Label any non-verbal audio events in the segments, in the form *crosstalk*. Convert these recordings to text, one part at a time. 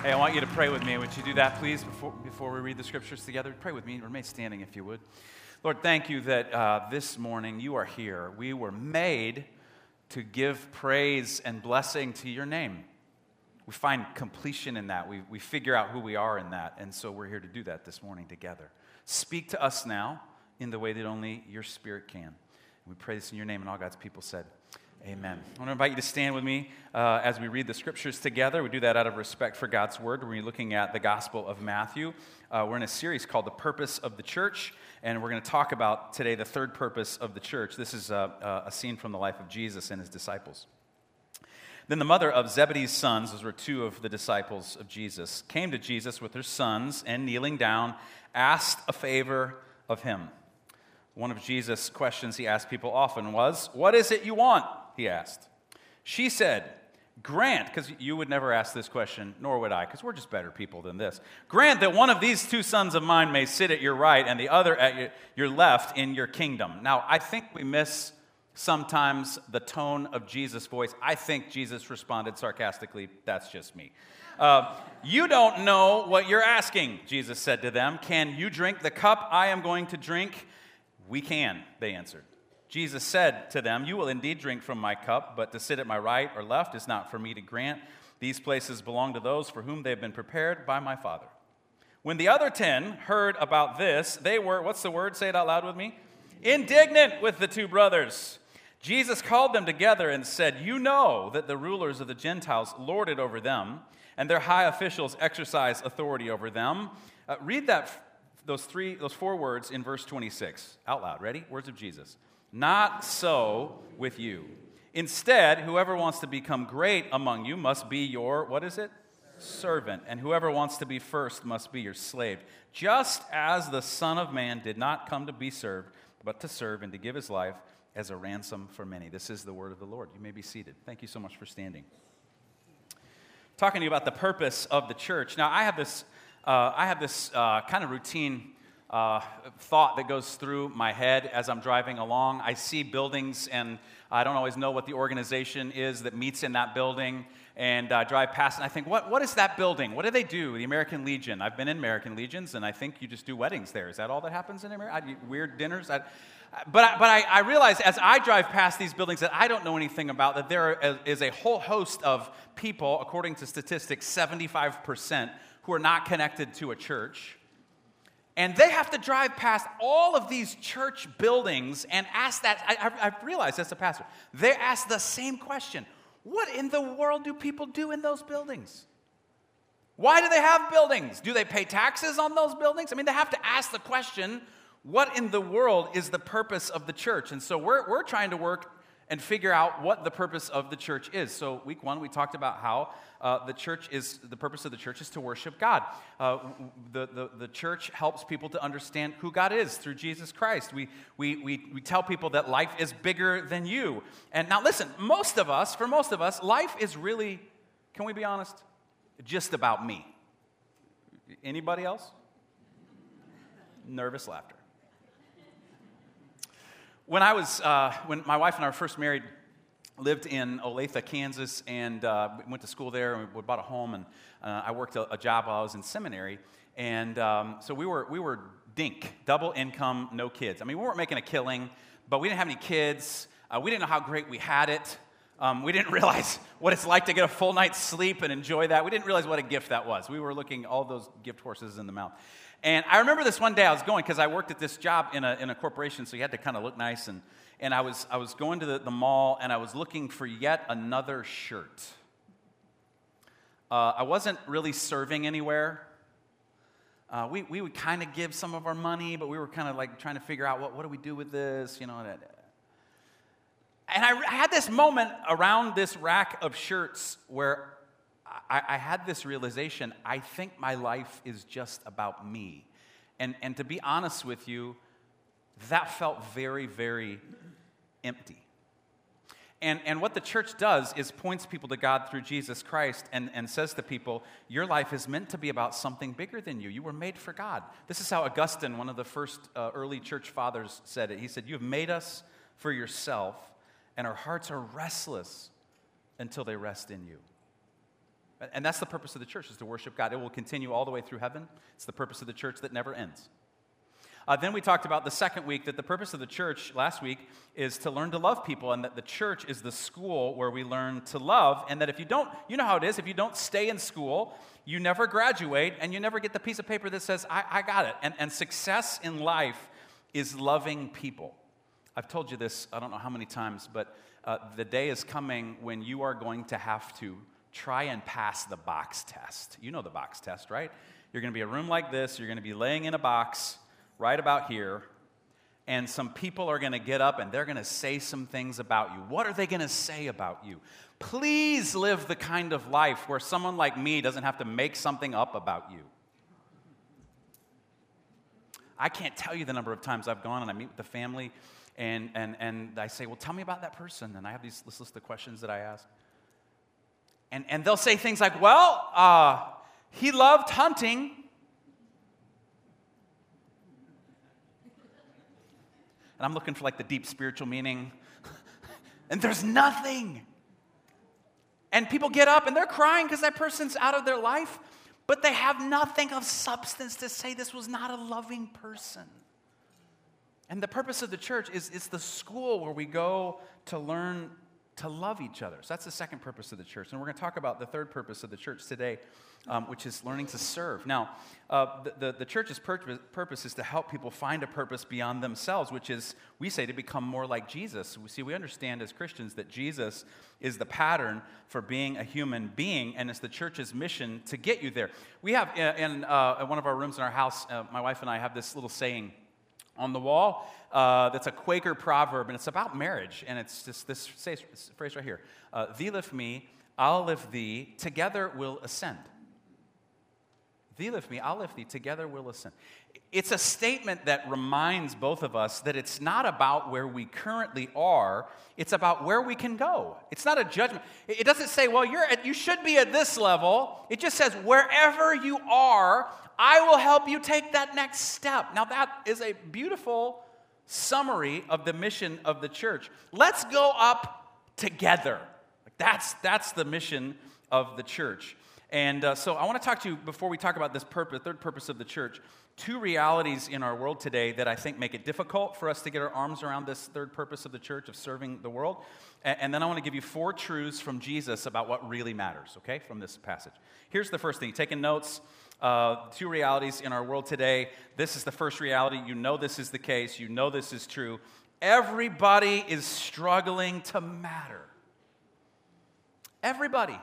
Hey, I want you to pray with me. Would you do that, please, before, before we read the scriptures together? Pray with me. Remain standing if you would. Lord, thank you that uh, this morning you are here. We were made to give praise and blessing to your name. We find completion in that. We, we figure out who we are in that. And so we're here to do that this morning together. Speak to us now in the way that only your spirit can. We pray this in your name, and all God's people said, Amen. I want to invite you to stand with me uh, as we read the scriptures together. We do that out of respect for God's word. We're looking at the Gospel of Matthew. Uh, we're in a series called The Purpose of the Church, and we're going to talk about today the third purpose of the church. This is a, a scene from the life of Jesus and his disciples. Then the mother of Zebedee's sons, those were two of the disciples of Jesus, came to Jesus with her sons and kneeling down, asked a favor of him. One of Jesus' questions he asked people often was, What is it you want? He asked. She said, Grant, because you would never ask this question, nor would I, because we're just better people than this. Grant that one of these two sons of mine may sit at your right and the other at your left in your kingdom. Now, I think we miss sometimes the tone of Jesus' voice. I think Jesus responded sarcastically, That's just me. Uh, you don't know what you're asking, Jesus said to them. Can you drink the cup I am going to drink? We can, they answered. Jesus said to them, You will indeed drink from my cup, but to sit at my right or left is not for me to grant. These places belong to those for whom they have been prepared by my Father. When the other ten heard about this, they were, what's the word? Say it out loud with me. Indignant with the two brothers. Jesus called them together and said, You know that the rulers of the Gentiles lord it over them, and their high officials exercise authority over them. Uh, read that, those, three, those four words in verse 26 out loud. Ready? Words of Jesus. Not so with you. Instead, whoever wants to become great among you must be your, what is it? Servant. And whoever wants to be first must be your slave. Just as the Son of Man did not come to be served, but to serve and to give his life as a ransom for many. This is the word of the Lord. You may be seated. Thank you so much for standing. Talking to you about the purpose of the church. Now, I have this, uh, I have this uh, kind of routine uh, thought that goes through my head as I'm driving along. I see buildings, and I don't always know what the organization is that meets in that building. And I drive past, and I think, what, what is that building? What do they do? The American Legion. I've been in American Legions, and I think you just do weddings there. Is that all that happens in America? Weird dinners? I, but I, but I, I realize as I drive past these buildings that I don't know anything about, that there is a whole host of people, according to statistics, 75%, who are not connected to a church and they have to drive past all of these church buildings and ask that. I, have realized as a pastor, they ask the same question What in the world do people do in those buildings? Why do they have buildings? Do they pay taxes on those buildings? I mean, they have to ask the question what in the world is the purpose of the church? And so we're, we're trying to work and figure out what the purpose of the church is. So, week one, we talked about how uh, the church is the purpose of the church is to worship God. Uh, the, the, the church helps people to understand who God is through Jesus Christ. We, we, we, we tell people that life is bigger than you. And now, listen, most of us, for most of us, life is really, can we be honest, just about me. Anybody else? Nervous laughter. When I was, uh, when my wife and I were first married, lived in Olathe, Kansas, and uh, went to school there. And we bought a home, and uh, I worked a, a, job while I was in seminary. And um, so we were, we were dink, double income, no kids. I mean, we weren't making a killing, but we didn't have any kids. Uh, we didn't know how great we had it. Um, we didn't *laughs* realize what it's like to get a full night's sleep and enjoy that. We didn't realize what a gift that was. We were looking all those gift horses in the mouth. And I remember this one day I was going because I worked at this job in a, in a corporation, so you had to kind of look nice. And, and I, was, I was going to the, the mall and I was looking for yet another shirt. Uh, I wasn't really serving anywhere. Uh, we, we would kind of give some of our money, but we were kind of like trying to figure out what, what do we do with this, you know. And I, I had this moment around this rack of shirts where I, I had this realization I think my life is just about me. And, and to be honest with you, that felt very, very empty. And, and what the church does is points people to God through Jesus Christ and, and says to people, Your life is meant to be about something bigger than you. You were made for God. This is how Augustine, one of the first uh, early church fathers, said it. He said, You have made us for yourself, and our hearts are restless until they rest in you. And that's the purpose of the church, is to worship God. It will continue all the way through heaven. It's the purpose of the church that never ends. Uh, then we talked about the second week that the purpose of the church last week is to learn to love people, and that the church is the school where we learn to love. And that if you don't, you know how it is, if you don't stay in school, you never graduate and you never get the piece of paper that says, I, I got it. And, and success in life is loving people. I've told you this, I don't know how many times, but uh, the day is coming when you are going to have to try and pass the box test. You know the box test, right? You're going to be a room like this, you're going to be laying in a box right about here, and some people are going to get up and they're going to say some things about you. What are they going to say about you? Please live the kind of life where someone like me doesn't have to make something up about you. I can't tell you the number of times I've gone and I meet with the family and, and, and I say, Well, tell me about that person. And I have these, list of questions that I ask. And, and they'll say things like, Well, uh, he loved hunting. and I'm looking for like the deep spiritual meaning. *laughs* and there's nothing. And people get up and they're crying because that person's out of their life, but they have nothing of substance to say this was not a loving person. And the purpose of the church is it's the school where we go to learn to love each other. So that's the second purpose of the church. And we're going to talk about the third purpose of the church today, um, which is learning to serve. Now, uh, the, the, the, church's purpose, purpose is to help people find a purpose beyond themselves, which is, we say, to become more like Jesus. We see, we understand as Christians that Jesus is the pattern for being a human being, and it's the church's mission to get you there. We have uh, in, uh, in one of our rooms in our house, uh, my wife and I have this little saying on the wall uh, that's a Quaker proverb, and it's about marriage. And it's just this phrase right here uh, Thee lift me, I'll lift thee, together we'll ascend. Thee lift me, I'll lift thee, together we'll ascend. It's a statement that reminds both of us that it's not about where we currently are, it's about where we can go. It's not a judgment. It doesn't say, well, you're at, you should be at this level. It just says, wherever you are, I will help you take that next step. Now, that is a beautiful summary of the mission of the church. Let's go up together. That's, that's the mission of the church. And uh, so I want to talk to you before we talk about this purpose, third purpose of the church, two realities in our world today that I think make it difficult for us to get our arms around this third purpose of the church of serving the world. And, and then I want to give you four truths from Jesus about what really matters, okay, from this passage. Here's the first thing. Taking notes, uh, two realities in our world today. This is the first reality. You know this is the case, you know this is true. Everybody is struggling to matter. Everybody.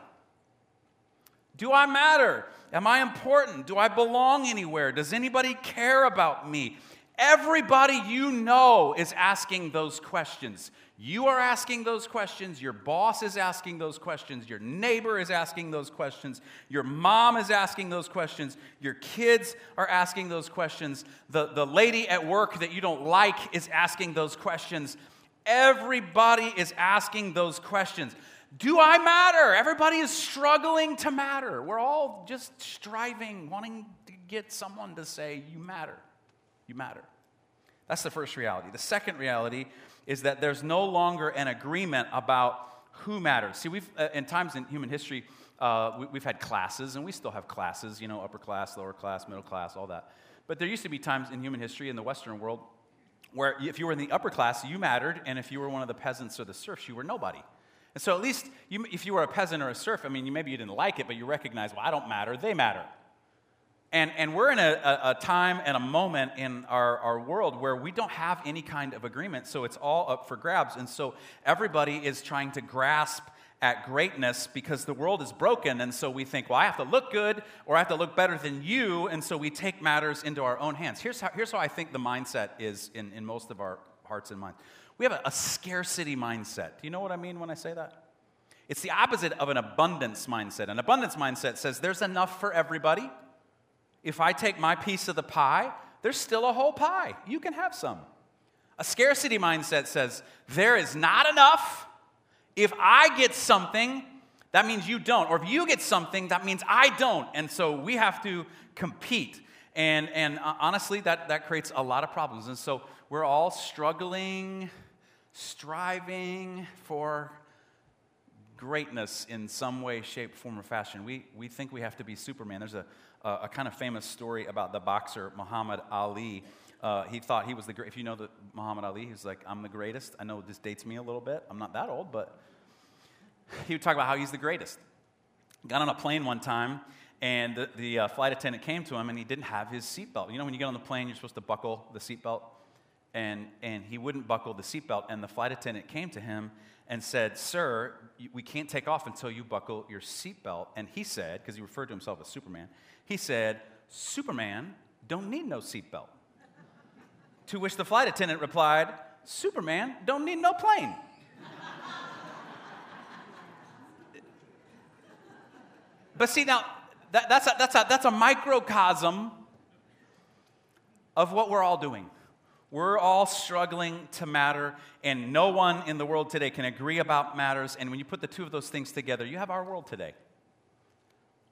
Do I matter? Am I important? Do I belong anywhere? Does anybody care about me? Everybody you know is asking those questions. You are asking those questions. Your boss is asking those questions. Your neighbor is asking those questions. Your mom is asking those questions. Your kids are asking those questions. The, the lady at work that you don't like is asking those questions. Everybody is asking those questions. Do I matter? Everybody is struggling to matter. We're all just striving, wanting to get someone to say, You matter. You matter. That's the first reality. The second reality is that there's no longer an agreement about who matters. See, we've, uh, in times in human history, uh, we, have had classes, and we still have classes, you know, upper class, lower class, middle class, all that. But there used to be times in human history in the Western world where if you were in the upper class, you mattered, and if you were one of the peasants or the serfs, you were nobody. And so at least you, if you were a peasant or a serf, I mean, you, maybe you didn't like it, but you recognize, well, I don't matter, they matter. And, and we're in a, a, time and a moment in our, our world where we don't have any kind of agreement, so it's all up for grabs. And so everybody is trying to grasp at greatness because the world is broken. And so we think, well, I have to look good or I have to look better than you. And so we take matters into our own hands. Here's how, here's how I think the mindset is in, in most of our hearts and minds we have a, a scarcity mindset. Do you know what I mean when I say that? It's the opposite of an abundance mindset. An abundance mindset says there's enough for everybody. If I take my piece of the pie, there's still a whole pie. You can have some. A scarcity mindset says there is not enough. If I get something, that means you don't. Or if you get something, that means I don't. And so we have to compete. And, and uh, honestly, that, that creates a lot of problems. And so we're all struggling, striving for greatness in some way, shape, form, or fashion. We, we think we have to be Superman. There's a, a, kind of famous story about the boxer Muhammad Ali. Uh, he thought he was the great. If you know the Muhammad Ali, he's like, I'm the greatest. I know this dates me a little bit. I'm not that old, but he would talk about how he's the greatest. Got on a plane one time, and the, the uh, flight attendant came to him, and he didn't have his seatbelt. You know, when you get on the plane, you're supposed to buckle the seatbelt, and, and he wouldn't buckle the seatbelt. And the flight attendant came to him and said, Sir, we can't take off until you buckle your seatbelt. And he said, because he referred to himself as Superman, he said, Superman don't need no seatbelt. to which the flight attendant replied, Superman don't need no plane. but see, now, that, that's, a, that's, a, that's a microcosm of what we're all doing. We're all struggling to matter, and no one in the world today can agree about matters. And when you put the two of those things together, you have our world today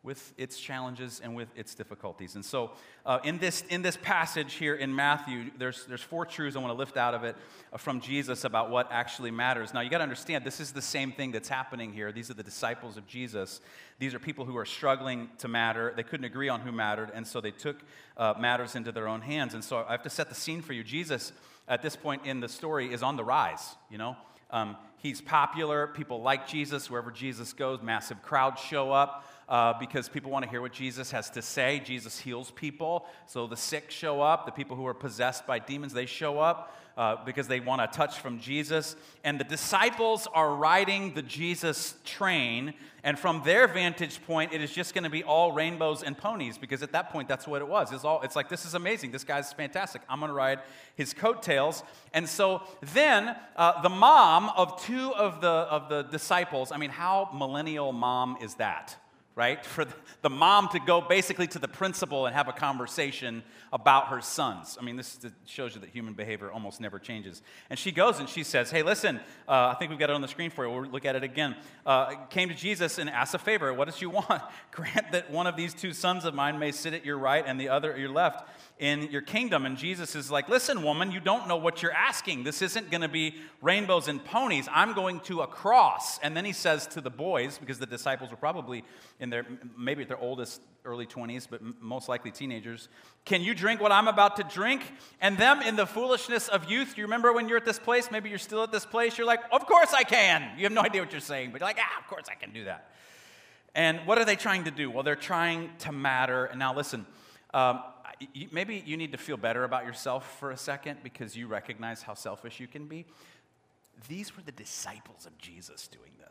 with its challenges and with its difficulties. And so, uh, in, this, in this passage here in Matthew, there's, there's four truths I want to lift out of it uh, from Jesus about what actually matters. Now, you got to understand, this is the same thing that's happening here. These are the disciples of Jesus. These are people who are struggling to matter. They couldn't agree on who mattered, and so they took uh, matters into their own hands. And so, I have to set the scene for you. Jesus, at this point in the story, is on the rise, you know? Um, he's popular. People like Jesus. Wherever Jesus goes, massive crowds show up uh, because people want to hear what Jesus has to say. Jesus heals people. So the sick show up. The people who are possessed by demons, they show up uh, because they want a touch from Jesus. And the disciples are riding the Jesus train. And from their vantage point, it is just going to be all rainbows and ponies because at that point, that's what it was. It's, all, it's like, this is amazing. This guy's fantastic. I'm going to ride his coattails. And so then uh, the mom of two of the, of the disciples, I mean, how millennial mom is that? Right? *laughs* For the mom to go basically to the principal and have a conversation about her sons. I mean, this shows you that human behavior almost never changes. And she goes and she says, Hey, listen, uh, I think we've got it on the screen for you. We'll look at it again. Uh, came to Jesus and asked a favor. What does she *laughs* want? Grant that one of these two sons of mine may sit at your right and the other at your left in your kingdom. And Jesus is like, Listen, woman, you don't know what you're asking. This isn't going to be rainbows and ponies. I'm going to a cross. And then he says to the boys, because the disciples were probably in their, maybe at their oldest, early 20s, but most likely teenagers, Can you drink what I'm about to drink? And them in the foolishness of youth, do you remember when you're at this place? Maybe you're still at this place. You're like, Of course I can. You have no *laughs* idea what you're saying, but you're like, Ah, of course I can do that. And what are they trying to do? Well, they're trying to matter. And now listen, um, maybe you need to feel better about yourself for a second because you recognize how selfish you can be. These were the disciples of Jesus doing this,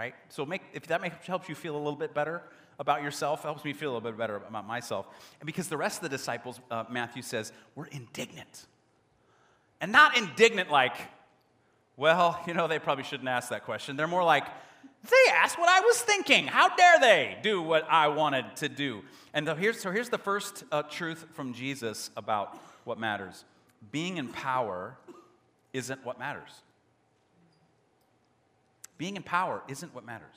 right? So make, if that makes, helps you feel a little bit better about yourself, helps me feel a little bit better about myself. And because the rest of the disciples, uh, Matthew says, were indignant. And not indignant like, well, you know, they probably shouldn't ask that question. They're more like, they asked what I was thinking. How dare they do what I wanted to do? And the, here's, so here's the first uh, truth from Jesus about what matters being in power isn't what matters. Being in power isn't what matters.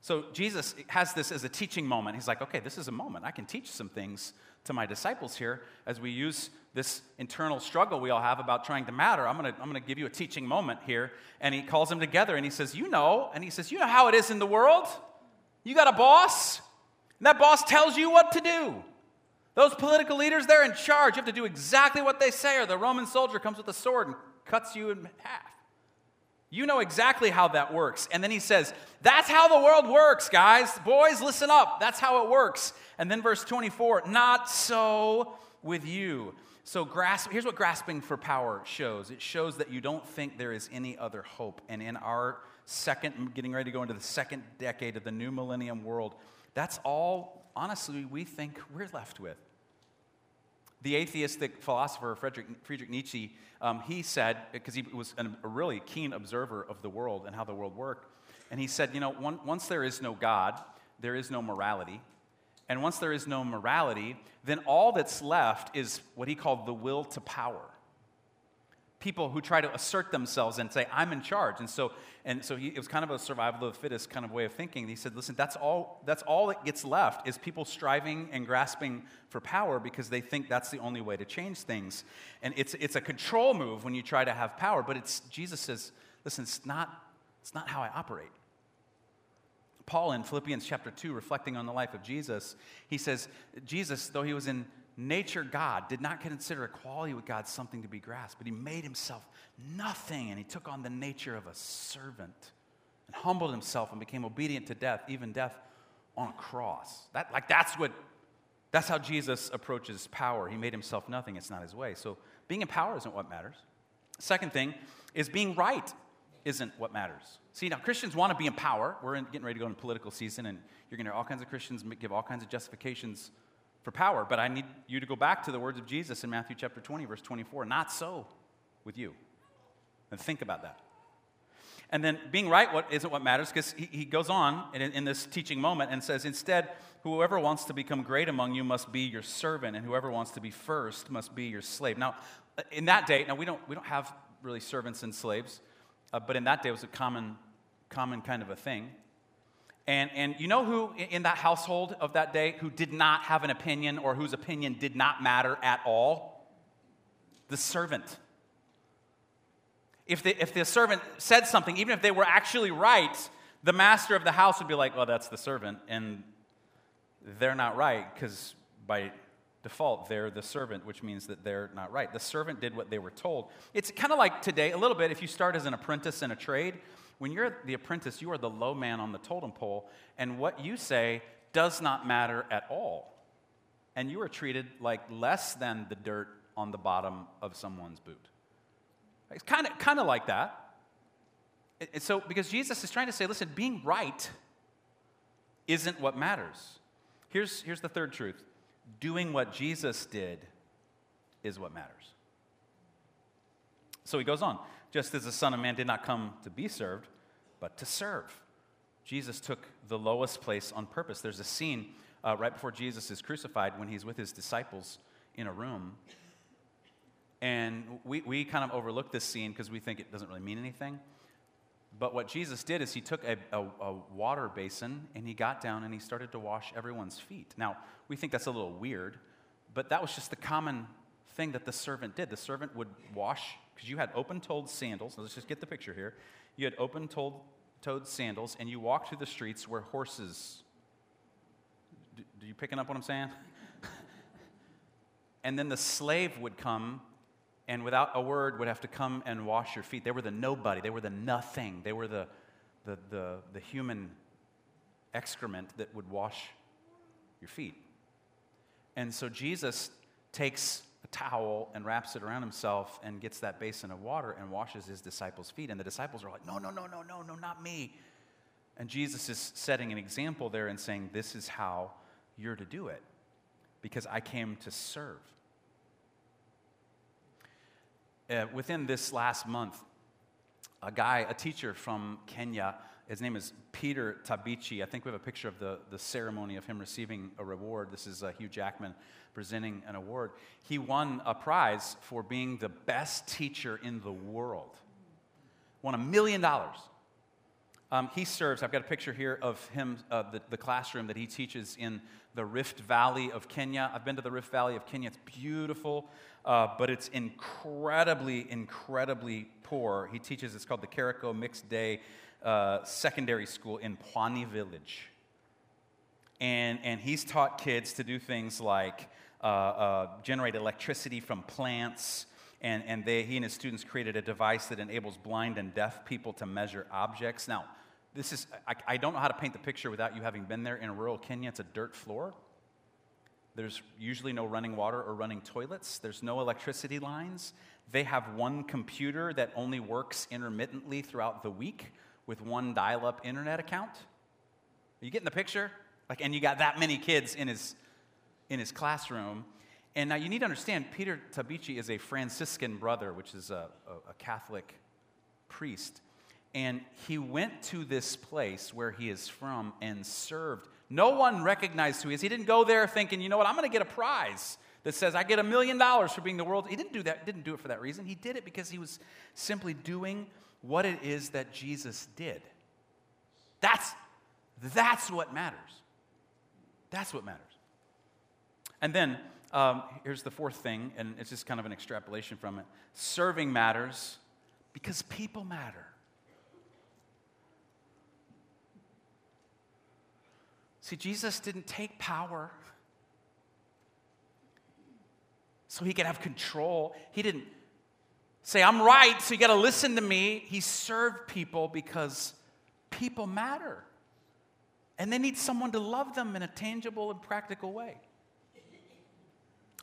So Jesus has this as a teaching moment. He's like, okay, this is a moment. I can teach some things to my disciples here as we use this internal struggle we all have about trying to matter. I'm going to I'm going to give you a teaching moment here. And he calls them together and he says, You know, and he says, You know how it is in the world? You got a boss, and that boss tells you what to do. Those political leaders, they're in charge. You have to do exactly what they say, or the Roman soldier comes with a sword and cuts you in half. You know exactly how that works. And then he says, That's how the world works, guys. Boys, listen up. That's how it works. And then verse 24, not so with you. So, grasp, here's what grasping for power shows it shows that you don't think there is any other hope. And in our second, getting ready to go into the second decade of the new millennium world, that's all, honestly, we think we're left with. The atheistic philosopher Friedrich, Friedrich Nietzsche, um, he said, because he was an, a really keen observer of the world and how the world worked, and he said, you know, one, once there is no God, there is no morality. And once there is no morality, then all that's left is what he called the will to power. People who try to assert themselves and say, I'm in charge. And so, and so he, it was kind of a survival of the fittest kind of way of thinking. He said, listen, that's all, that's all that gets left is people striving and grasping for power because they think that's the only way to change things. And it's, it's a control move when you try to have power, but it's, Jesus says, listen, it's not, it's not how I operate. Paul in Philippians chapter 2, reflecting on the life of Jesus, he says, Jesus, though he was in nature God, did not consider equality with God something to be grasped, but he made himself nothing and he took on the nature of a servant and humbled himself and became obedient to death, even death on a cross. That, like, that's what, that's how Jesus approaches power. He made himself nothing, it's not his way. So being in power isn't what matters. Second thing is being right isn't what matters. See, now Christians want to be in power. We're in, getting ready to go into political season, and you're going to hear all kinds of Christians give all kinds of justifications for power. But I need you to go back to the words of Jesus in Matthew chapter 20, verse 24. Not so with you. And think about that. And then being right what isn't what matters because he, he, goes on in, in this teaching moment and says, Instead, whoever wants to become great among you must be your servant, and whoever wants to be first must be your slave. Now, in that day, now we don't, we don't have really servants and slaves. Uh, but in that day, it was a common, common kind of a thing. And, and you know who in that household of that day who did not have an opinion or whose opinion did not matter at all? The servant. If the, if the servant said something, even if they were actually right, the master of the house would be like, well, that's the servant. And they're not right because by default, they're the servant, which means that they're not right. The servant did what they were told. It's kind of like today, a little bit, if you start as an apprentice in a trade, when you're the apprentice, you are the low man on the totem pole, and what you say does not matter at all. And you are treated like less than the dirt on the bottom of someone's boot. It's kind of, kind of like that. And so, because Jesus is trying to say, listen, being right isn't what matters. Here's, here's the third truth doing what Jesus did is what matters. So he goes on just as the Son of Man did not come to be served, but to serve. Jesus took the lowest place on purpose. There's a scene uh, right before Jesus is crucified when he's with his disciples in a room. And we, we kind of overlook this scene because we think it doesn't really mean anything. But what Jesus did is he took a, a, a, water basin and he got down and he started to wash everyone's feet. Now, we think that's a little weird, but that was just the common thing that the servant did. The servant would wash, because you had open toed sandals. Let's just get the picture here. You had open toed sandals and you walked through the streets where horses. Do, you picking up what I'm saying? *laughs* and then the slave would come and without a word would have to come and wash your feet. They were the nobody, they were the nothing, they were the, the, the, the human excrement that would wash your feet. And so Jesus takes a towel and wraps it around himself and gets that basin of water and washes his disciples' feet. And the disciples are like, no, no, no, no, no, no, not me. And Jesus is setting an example there and saying, this is how you're to do it because I came to serve uh, within this last month, a guy, a teacher from Kenya, his name is Peter Tabichi. I think we have a picture of the, the ceremony of him receiving a reward. This is uh, Hugh Jackman presenting an award. He won a prize for being the best teacher in the world. Won a million dollars. Um, he serves, I've got a picture here of him, uh, the, the classroom that he teaches in the Rift Valley of Kenya. I've been to the Rift Valley of Kenya. It's beautiful uh, but it's incredibly, incredibly poor. He teaches, it's called the Keriko Mixed Day uh, Secondary School in Pwani Village. And, and he's taught kids to do things like uh, uh, generate electricity from plants. And, and they, he and his students created a device that enables blind and deaf people to measure objects. Now, this is, I, I don't know how to paint the picture without you having been there in rural Kenya. It's a dirt floor. There's usually no running water or running toilets. There's no electricity lines. They have one computer that only works intermittently throughout the week with one dial up internet account. Are you getting the picture? Like, and you got that many kids in his, in his classroom. And now you need to understand, Peter Tabichi is a Franciscan brother, which is a, a, a Catholic priest. And he went to this place where he is from and served no one recognized who he is. He didn't go there thinking, you know what, I'm going to get a prize that says I get a million dollars for being the world. He didn't do that, didn't do it for that reason. He did it because he was simply doing what it is that Jesus did. That's, that's what matters. That's what matters. And then um, here's the fourth thing, and it's just kind of an extrapolation from it. Serving matters because people matter. See, Jesus didn't take power so he could have control. He didn't say, I'm right, so you got to listen to me. He served people because people matter. And they need someone to love them in a tangible and practical way.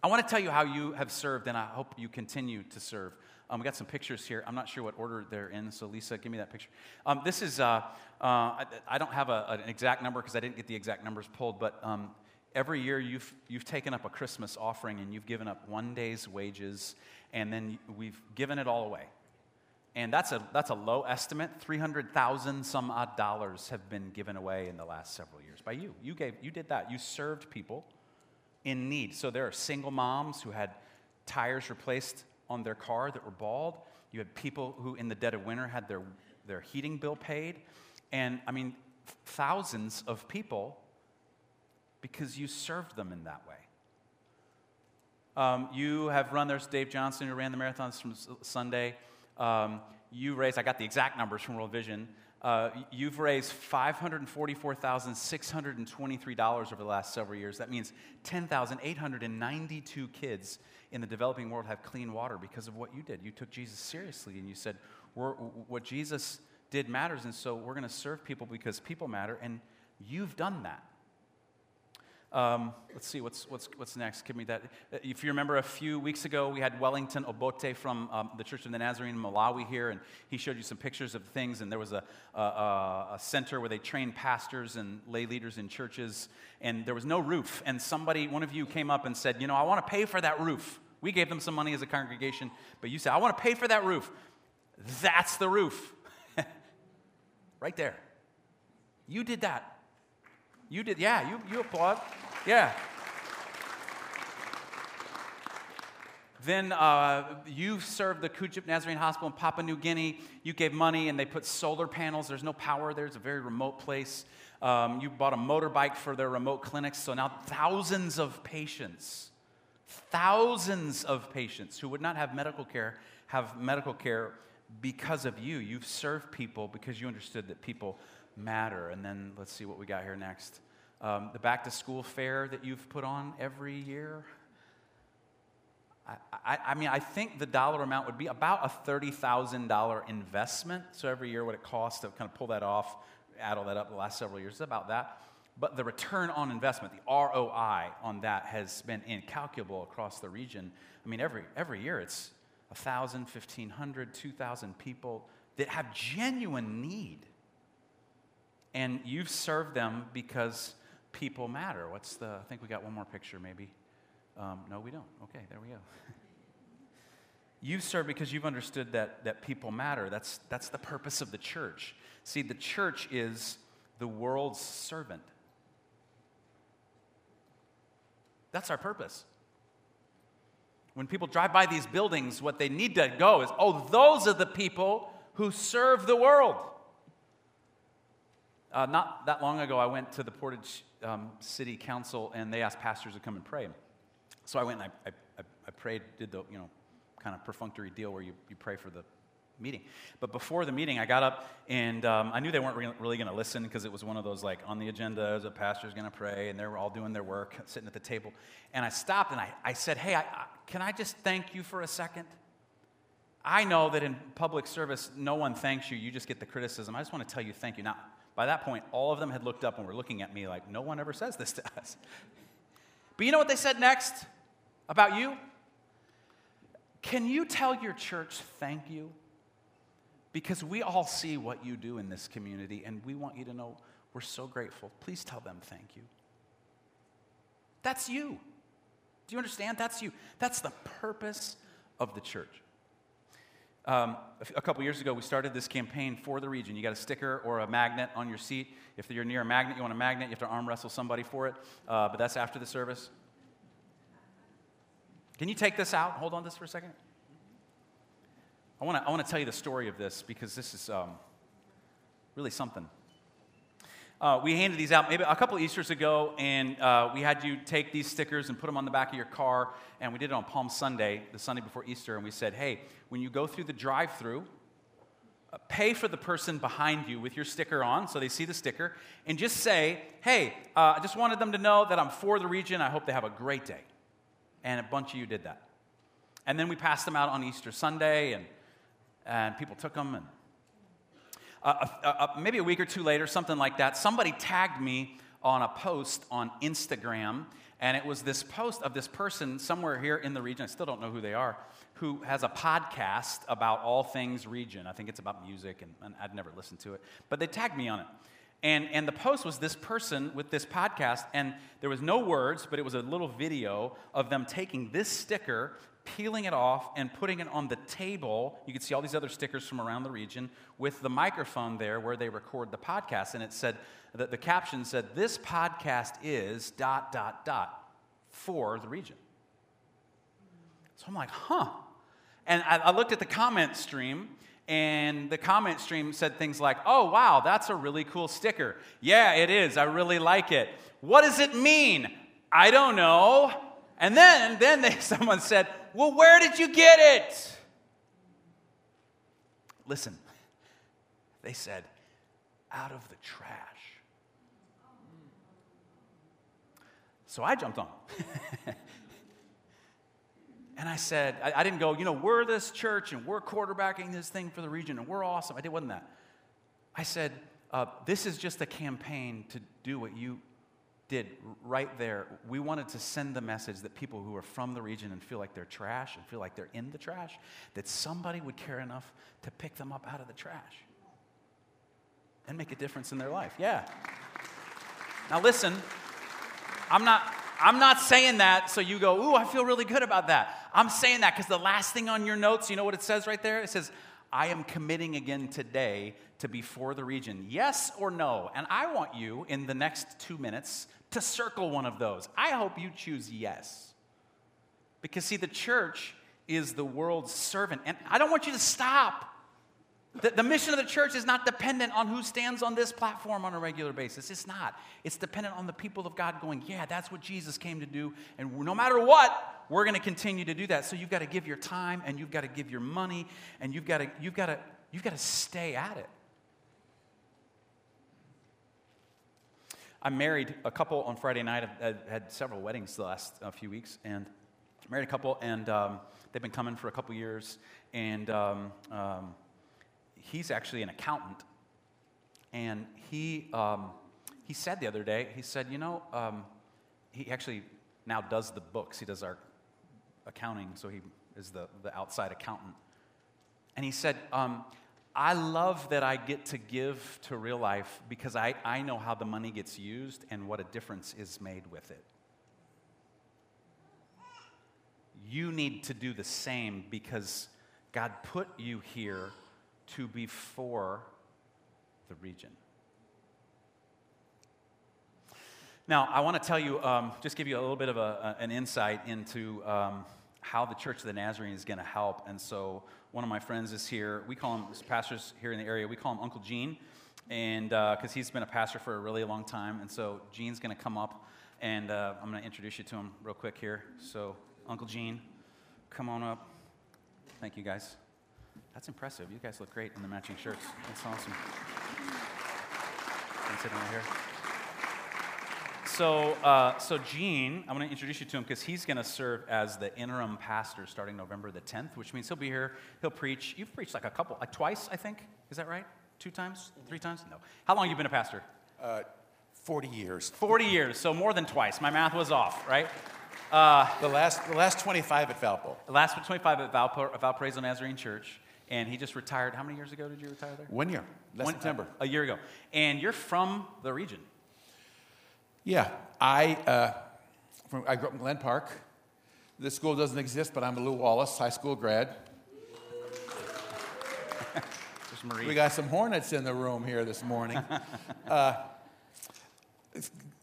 I want to tell you how you have served, and I hope you continue to serve. Um, we got some pictures here. I'm not sure what order they're in, so Lisa, give me that picture. Um, this is, uh, uh, I, I, don't have a, an exact number because I didn't get the exact numbers pulled, but um, every year you've, you've taken up a Christmas offering and you've given up one day's wages, and then we've given it all away. And that's a, that's a low estimate. 300,000 some odd dollars have been given away in the last several years by you. You, gave, you did that. You served people in need. So there are single moms who had tires replaced on their car that were bald. You had people who, in the dead of winter, had their, their heating bill paid. And I mean, thousands of people because you served them in that way. Um, you have run, there's Dave Johnson who ran the marathons from Sunday. Um, you raised, I got the exact numbers from World Vision. Uh, you've raised $544,623 over the last several years. That means 10,892 kids in the developing world have clean water because of what you did. You took Jesus seriously and you said, What Jesus did matters, and so we're going to serve people because people matter, and you've done that. Um, let's see, what's, what's, what's next? Give me that. Uh, if you remember a few weeks ago, we had Wellington Obote from um, the Church of the Nazarene in Malawi here, and he showed you some pictures of things. And there was a, a, a center where they trained pastors and lay leaders in churches, and there was no roof. And somebody, one of you came up and said, You know, I want to pay for that roof. We gave them some money as a congregation, but you said, I want to pay for that roof. That's the roof. *laughs* right there. You did that. You did, yeah, you, you applaud. Yeah. Then uh, you served the Kudjip Nazarene Hospital in Papua New Guinea. You gave money and they put solar panels. There's no power there, it's a very remote place. Um, you bought a motorbike for their remote clinics. So now thousands of patients, thousands of patients who would not have medical care have medical care because of you. You've served people because you understood that people matter. And then let's see what we got here next. Um, the back to school fair that you've put on every year. I, I, I, mean, I think the dollar amount would be about a $30,000 investment. So every year, what it costs to kind of pull that off, add all that up the last several years, is about that. But the return on investment, the ROI on that, has been incalculable across the region. I mean, every, every year it's 1,000, 1,500, 2,000 people that have genuine need and you've served them because people matter. What's the, I think we got one more picture maybe. Um, no, we don't. Okay, there we go. *laughs* you've served because you've understood that, that people matter. That's, that's the purpose of the church. See, the church is the world's servant. That's our purpose. When people drive by these buildings, what they need to go is, oh, those are the people who serve the world. Uh, not that long ago, I went to the Portage um, City Council and they asked pastors to come and pray. So I went and I, I, I prayed, did the you know kind of perfunctory deal where you, you pray for the meeting. But before the meeting, I got up and um, I knew they weren't re- really going to listen because it was one of those like on the agenda a pastor's going to pray and they were all doing their work, sitting at the table. And I stopped and I, I said, Hey, I, I, can I just thank you for a second? I know that in public service, no one thanks you, you just get the criticism. I just want to tell you thank you. Now, by that point, all of them had looked up and were looking at me like, no one ever says this to us. *laughs* But you know what they said next about you? Can you tell your church thank you? Because we all see what you do in this community, and we want you to know we're so grateful. Please tell them thank you. That's you. Do you understand? That's you. That's the purpose of the church. Um, a couple years ago, we started this campaign for the region. You got a sticker or a magnet on your seat. If you're near a magnet, you want a magnet, you have to arm wrestle somebody for it. Uh, but that's after the service. Can you take this out? Hold on this for a second. I want to I wanna tell you the story of this because this is um, really something. Uh, we handed these out maybe a couple Easters ago, and uh, we had you take these stickers and put them on the back of your car. And we did it on Palm Sunday, the Sunday before Easter, and we said, hey, when you go through the drive through, pay for the person behind you with your sticker on so they see the sticker and just say, hey, uh, I just wanted them to know that I'm for the region. I hope they have a great day. And a bunch of you did that. And then we passed them out on Easter Sunday, and, and people took them. And uh, maybe a week or two later, something like that, somebody tagged me on a post on Instagram. And it was this post of this person somewhere here in the region. I still don't know who they are who has a podcast about all things region. I think it's about music, and, and I'd never listened to it. But they tagged me on it. And, and the post was this person with this podcast, and there was no words, but it was a little video of them taking this sticker, peeling it off, and putting it on the table. You could see all these other stickers from around the region with the microphone there where they record the podcast. And it said, the, the caption said, This podcast is dot, dot, dot for the region. So I'm like, huh. And I, I looked at the comment stream, and the comment stream said things like, Oh, wow, that's a really cool sticker. Yeah, it is. I really like it. What does it mean? I don't know. And then, then they, *laughs* someone said, Well, where did you get it? Listen, they said, Out of the trash. So I jumped on. *laughs* And I said, I, I, didn't go, you know, we're this church and we're quarterbacking this thing for the region and we're awesome. I did wasn't that. I said, uh, this is just a campaign to do what you did right there. We wanted to send the message that people who are from the region and feel like they're trash and feel like they're in the trash, that somebody would care enough to pick them up out of the trash and make a difference in their life. Yeah. Now listen, I'm not I'm not saying that so you go, ooh, I feel really good about that. I'm saying that because the last thing on your notes, you know what it says right there? It says, I am committing again today to be for the region. Yes or no? And I want you in the next two minutes to circle one of those. I hope you choose yes. Because, see, the church is the world's servant. And I don't want you to stop. The, the, mission of the church is not dependent on who stands on this platform on a regular basis. It's not. It's dependent on the people of God going, yeah, that's what Jesus came to do. And no matter what, we're going to continue to do that. So you've got to give your time and you've got to give your money and you've got to, you've got to, you've got to stay at it. I married a couple on Friday night. I've had several weddings the last uh, few weeks and married a couple and um, they've been coming for a couple years. And um, um, he's actually an accountant. And he, um, he said the other day, he said, you know, um, he actually now does the books. He does our accounting, so he is the, the outside accountant. And he said, um, I love that I get to give to real life because I, I know how the money gets used and what a difference is made with it. You need to do the same because God put you here to be for the region. Now, I want to tell you, um, just give you a little bit of a, an insight into um, how the Church of the Nazarene is going to help. And so, one of my friends is here. We call him, pastors here in the area, we call him Uncle Gene, and because uh, he's been a pastor for a really long time. And so, Gene's going to come up, and uh, I'm going to introduce you to him real quick here. So, Uncle Gene, come on up. Thank you, guys. That's impressive. You guys look great in the matching shirts. That's awesome. Right here. So, uh, so Gene, I'm going to introduce you to him because he's going to serve as the interim pastor starting November the 10th, which means he'll be here. He'll preach. You've preached like a couple, like twice, I think. Is that right? Two times? Three times? No. How long have you been a pastor? Uh, 40 years. 40 years, so more than twice. My math was off, right? Uh, the, last, the last 25 at Valpo. The last 25 at Valpo, Valparaiso Nazarene Church and he just retired. How many years ago did you retire there? One year, last One, September. Uh, a year ago. And you're from the region. Yeah, I, uh, from, I grew up in Glen Park. This school doesn't exist, but I'm a Lew Wallace High School grad. *laughs* we got some hornets in the room here this morning. *laughs* uh,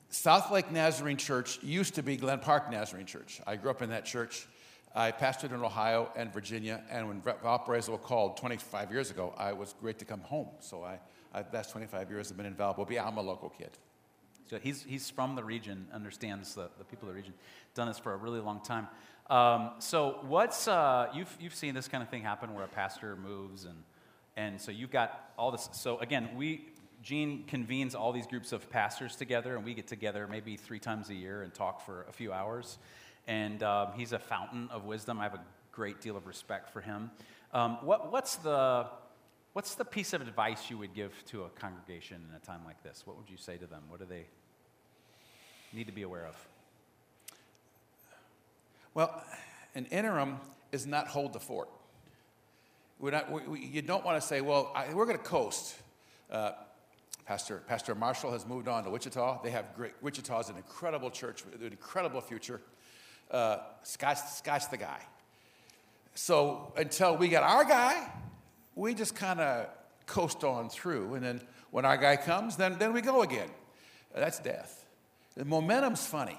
South Lake Nazarene Church used to be Glen Park Nazarene Church. I grew up in that church. I pastored in Ohio and Virginia, and when Valparaiso called 25 years ago, I was great to come home. So I, I last 25 years I've been in Valpo. I'm a local kid. He's, he's from the region, understands the, the people of the region, done this for a really long time. Um, so what's, uh, you've, you've seen this kind of thing happen where a pastor moves and, And so you've got all this. So again, we, Gene convenes all these groups of pastors together, and we get together maybe three times a year and talk for a few hours. And um, he's a fountain of wisdom. I have a great deal of respect for him. Um, what, what's, the, what's the piece of advice you would give to a congregation in a time like this? What would you say to them? What do they need to be aware of? Well, an interim is not hold the fort. Not, we, you don't want to say, well, I, we're going to coast. Uh, Pastor, Pastor Marshall has moved on to Wichita. They have great, Wichita is an incredible church with an incredible future. Uh, Scott's, Scott's the guy. So until we get our guy, we just kind of coast on through. And then when our guy comes, then, then we go again. That's death. The momentum's funny.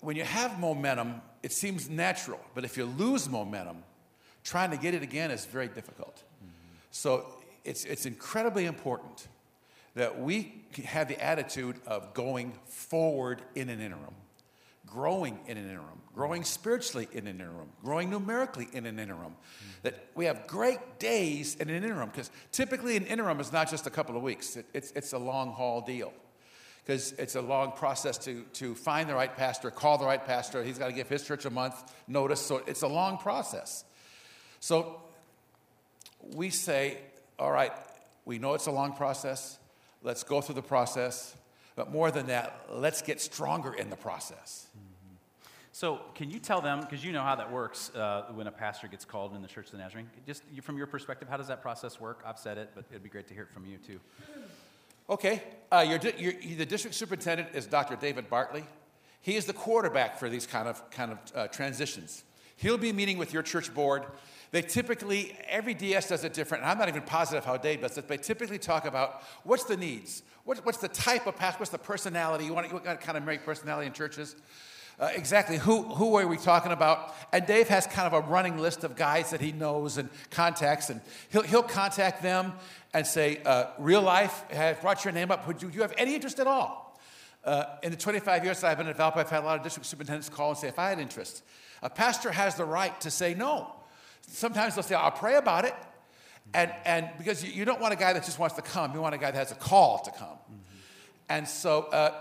When you have momentum, it seems natural. But if you lose momentum, trying to get it again is very difficult. Mm-hmm. So it's, it's incredibly important that we have the attitude of going forward in an interim, growing in an interim, growing spiritually in an interim, growing numerically in an interim. Mm-hmm. That we have great days in an interim, because typically an interim is not just a couple of weeks, it, it's, it's a long haul deal because it's a long process to, to find the right pastor, call the right pastor. He's got to give his church a month notice. So it's a long process. So we say, all right, we know it's a long process. Let's go through the process. But more than that, let's get stronger in the process. So, can you tell them, because you know how that works uh, when a pastor gets called in the Church of the Nazarene, just from your perspective, how does that process work? I've said it, but it'd be great to hear it from you too. Okay, uh, the district superintendent is Dr. David Bartley. He is the quarterback for these kind of, kind of uh, transitions. He'll be meeting with your church board. They typically, every DS does it different, and I'm not even positive how Dave does it, but they typically talk about what's the needs, what, what's the type of pastor, what's the personality, you want, what kind of married personality in churches? Uh, exactly who, who are we talking about? And Dave has kind of a running list of guys that he knows and contacts, and he'll, he'll contact them and say, uh, Real life has brought your name up. Would you, do you have any interest at all? Uh, in the 25 years that I've been at Valpo, I've had a lot of district superintendents call and say, If I had interest, a pastor has the right to say no. Sometimes they'll say, I'll pray about it. And, and because you, you don't want a guy that just wants to come, you want a guy that has a call to come. Mm-hmm. And so uh,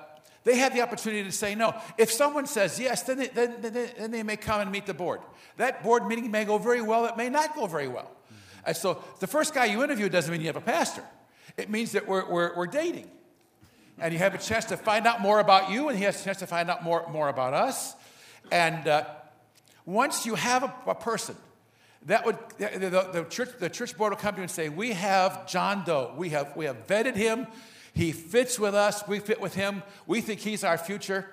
they have the opportunity to say no. If someone says yes, then they, then, then, then they may come and meet the board. That board meeting may go very well, it may not go very well. And so the first guy you interview doesn't mean you have a pastor. It means that we're, we're, we're dating. And you have a chance to find out more about you, and he has a chance to find out more, more about us. And uh, once you have a, a, person, that would the, the, the, church, the church board will come to you and say, We have John Doe. We have, we have vetted him. He fits with us. We fit with him. We think he's our future.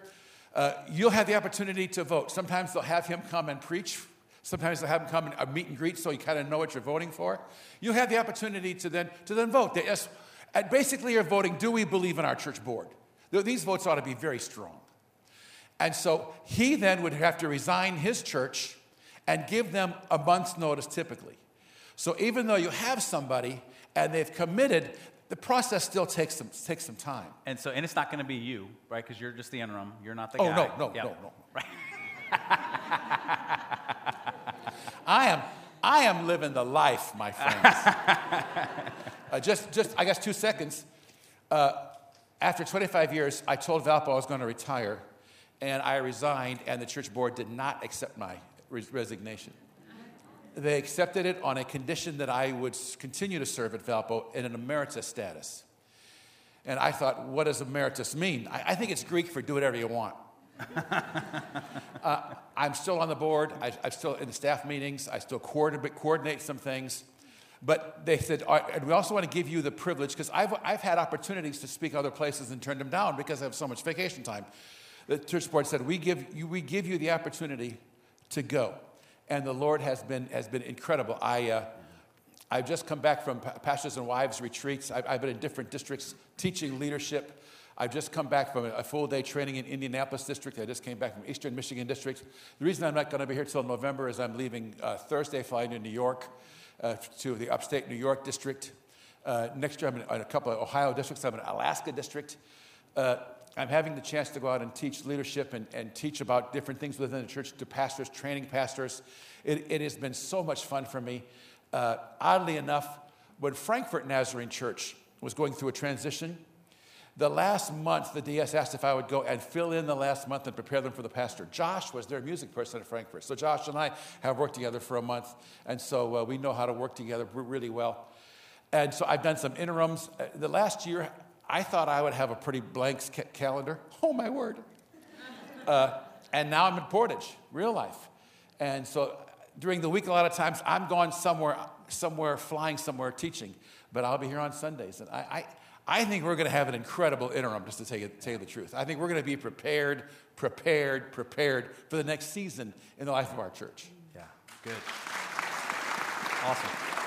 Uh, you'll have the opportunity to vote. Sometimes they'll have him come and preach Sometimes they'll have him come and a meet and greet so you kind of know what you're voting for. You'll have the opportunity to then, to then vote. Ask, and basically, you're voting do we believe in our church board? These votes ought to be very strong. And so he then would have to resign his church and give them a month's notice typically. So even though you have somebody and they've committed, the process still takes some, takes some time. And so, and it's not going to be you, right? Because you're just the interim. You're not the oh, guy. Oh, no, no, no, no. *laughs* Right. I am, I am living the life, my friends. *laughs* uh, just, just, I guess, two seconds. Uh, after 25 years, I told Valpo I was going to retire, and I resigned, and the church board did not accept my res- resignation. They accepted it on a condition that I would continue to serve at Valpo in an emeritus status. And I thought, what does emeritus mean? I, I think it's Greek for do whatever you want. *laughs* uh, I'm still on the board. I, am still in the staff meetings. I still coordinate, coordinate some things. But they said, and we also want to give you the privilege, because I've, I've had opportunities to speak other places and turn them down because I have so much vacation time. The church board said, we give you, we give you the opportunity to go. And the Lord has been, has been incredible. I, uh, I've just come back from pastors and wives retreats. I've, I've been in different districts teaching leadership. I've just come back from a full day training in Indianapolis district. I just came back from Eastern Michigan district. The reason I'm not going to be here till November is I'm leaving uh, Thursday, flying to New York uh, to the upstate New York district. Uh, next year, I'm in, a couple of Ohio districts. I'm in Alaska district. I'm having the chance to go out and teach leadership and, and, teach about different things within the church to pastors, training pastors. It, it has been so much fun for me. Uh, oddly enough, when Frankfort Nazarene Church was going through a transition, the last month, the DS asked if I would go and fill in the last month and prepare them for the pastor. Josh was their music person at Frankfort. So Josh and I have worked together for a month, and so uh, we know how to work together really well. And so I've done some interims. Uh, the last year, I thought I would have a pretty blank ca- calendar. Oh, my word. Uh, and now I'm in Portage, real life. And so during the week, a lot of times I'm gone somewhere, somewhere, flying somewhere, teaching. But I'll be here on Sundays. And I, I I think we're going to have an incredible interim, just to tell you, tell you the truth. I think we're going to be prepared, prepared, prepared for the next season in the life of our church. Yeah, good. Awesome.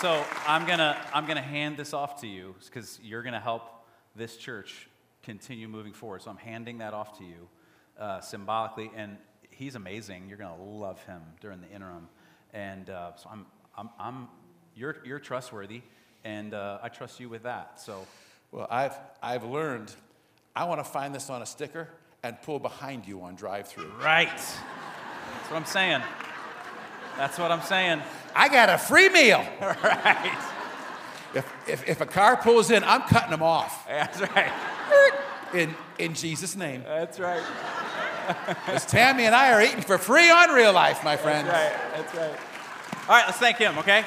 So I'm gonna I'm gonna hand this off to you because you're gonna help this church continue moving forward. So I'm handing that off to you uh, symbolically, and he's amazing. You're gonna love him during the interim, and uh, so I'm I'm, I'm you're you're trustworthy and uh, I trust you with that. So, well, I've I've learned. I want to find this on a sticker and pull behind you on drive-through. Right. That's what I'm saying. That's what I'm saying. I got a free meal. *laughs* right. If, if, if a car pulls in, I'm cutting them off. *laughs* That's right. In, in Jesus' name. That's right. *laughs* Because Tammy and I are eating for free on real life, my friends. That's right. That's right. All right, let's thank him, okay?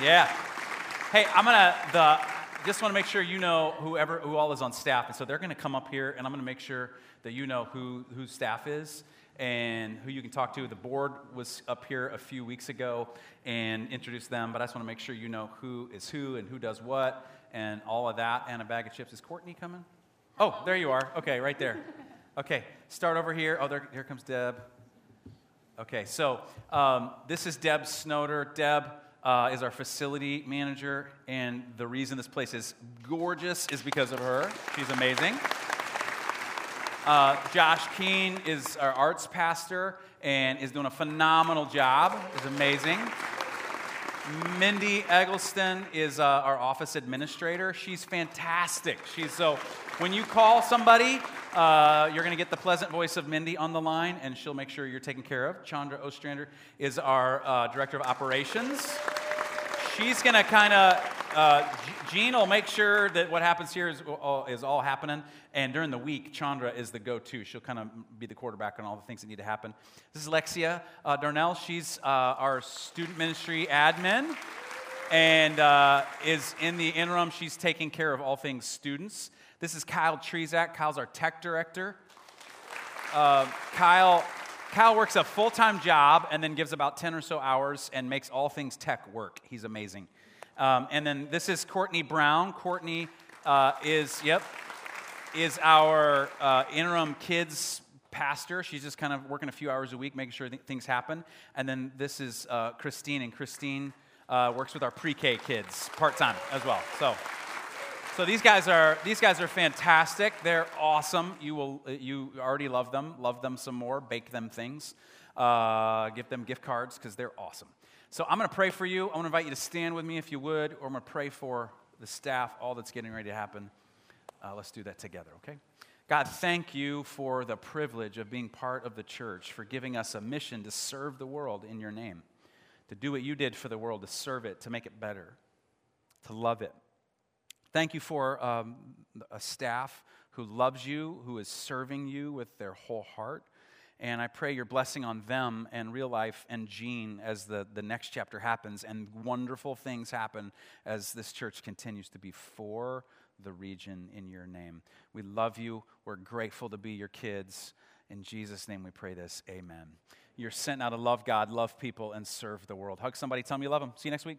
Yeah. Hey, I'm gonna the just want to make sure you know whoever who all is on staff, and so they're gonna come up here, and I'm gonna make sure that you know who whose staff is and who you can talk to. The board was up here a few weeks ago and introduced them, but I just want to make sure you know who is who and who does what and all of that. And a bag of chips. Is Courtney coming? Oh, there you are. Okay, right there. Okay, start over here. Oh, there, here comes Deb. Okay, so um, this is Deb Snowder. Deb uh, is our facility manager, and the reason this place is gorgeous is because of her. She's amazing. Uh, Josh Keene is our arts pastor and is doing a phenomenal job. It's amazing. Mindy Eggleston is uh, our office administrator. She's fantastic. She's so when you call somebody, uh, you're going to get the pleasant voice of Mindy on the line, and she'll make sure you're taken care of. Chandra Ostrander is our uh, director of operations. She's going to kind of, uh, Jean will make sure that what happens here is, is all happening. And during the week, Chandra is the go to. She'll kind of be the quarterback on all the things that need to happen. This is Lexia uh, Darnell. She's uh, our student ministry admin and uh, is in the interim. She's taking care of all things students. This is Kyle Trezak. Kyle's our tech director. Uh, Kyle, Kyle works a full time job and then gives about 10 or so hours and makes all things tech work. He's amazing. Um, and then this is Courtney Brown. Courtney uh, is, yep, is our uh, interim kids pastor. She's just kind of working a few hours a week, making sure th- things happen. And then this is uh, Christine, and Christine uh, works with our pre K kids part time as well. So. So these guys are these guys are fantastic. They're awesome. You will you already love them. Love them some more. Bake them things. Uh, give them gift cards because they're awesome. So I'm going to pray for you. I want to invite you to stand with me if you would, or I'm going to pray for the staff, all that's getting ready to happen. Uh, let's do that together, okay? God, thank you for the privilege of being part of the church, for giving us a mission to serve the world in your name, to do what you did for the world, to serve it, to make it better, to love it. Thank you for um, a staff who loves you, who is serving you with their whole heart. And I pray your blessing on them and real life and Jean as the, the next chapter happens and wonderful things happen as this church continues to be for the region in your name. We love you. We're grateful to be your kids. In Jesus' name we pray this. Amen. You're sent out to love God, love people, and serve the world. Hug somebody, tell them you love them. See you next week.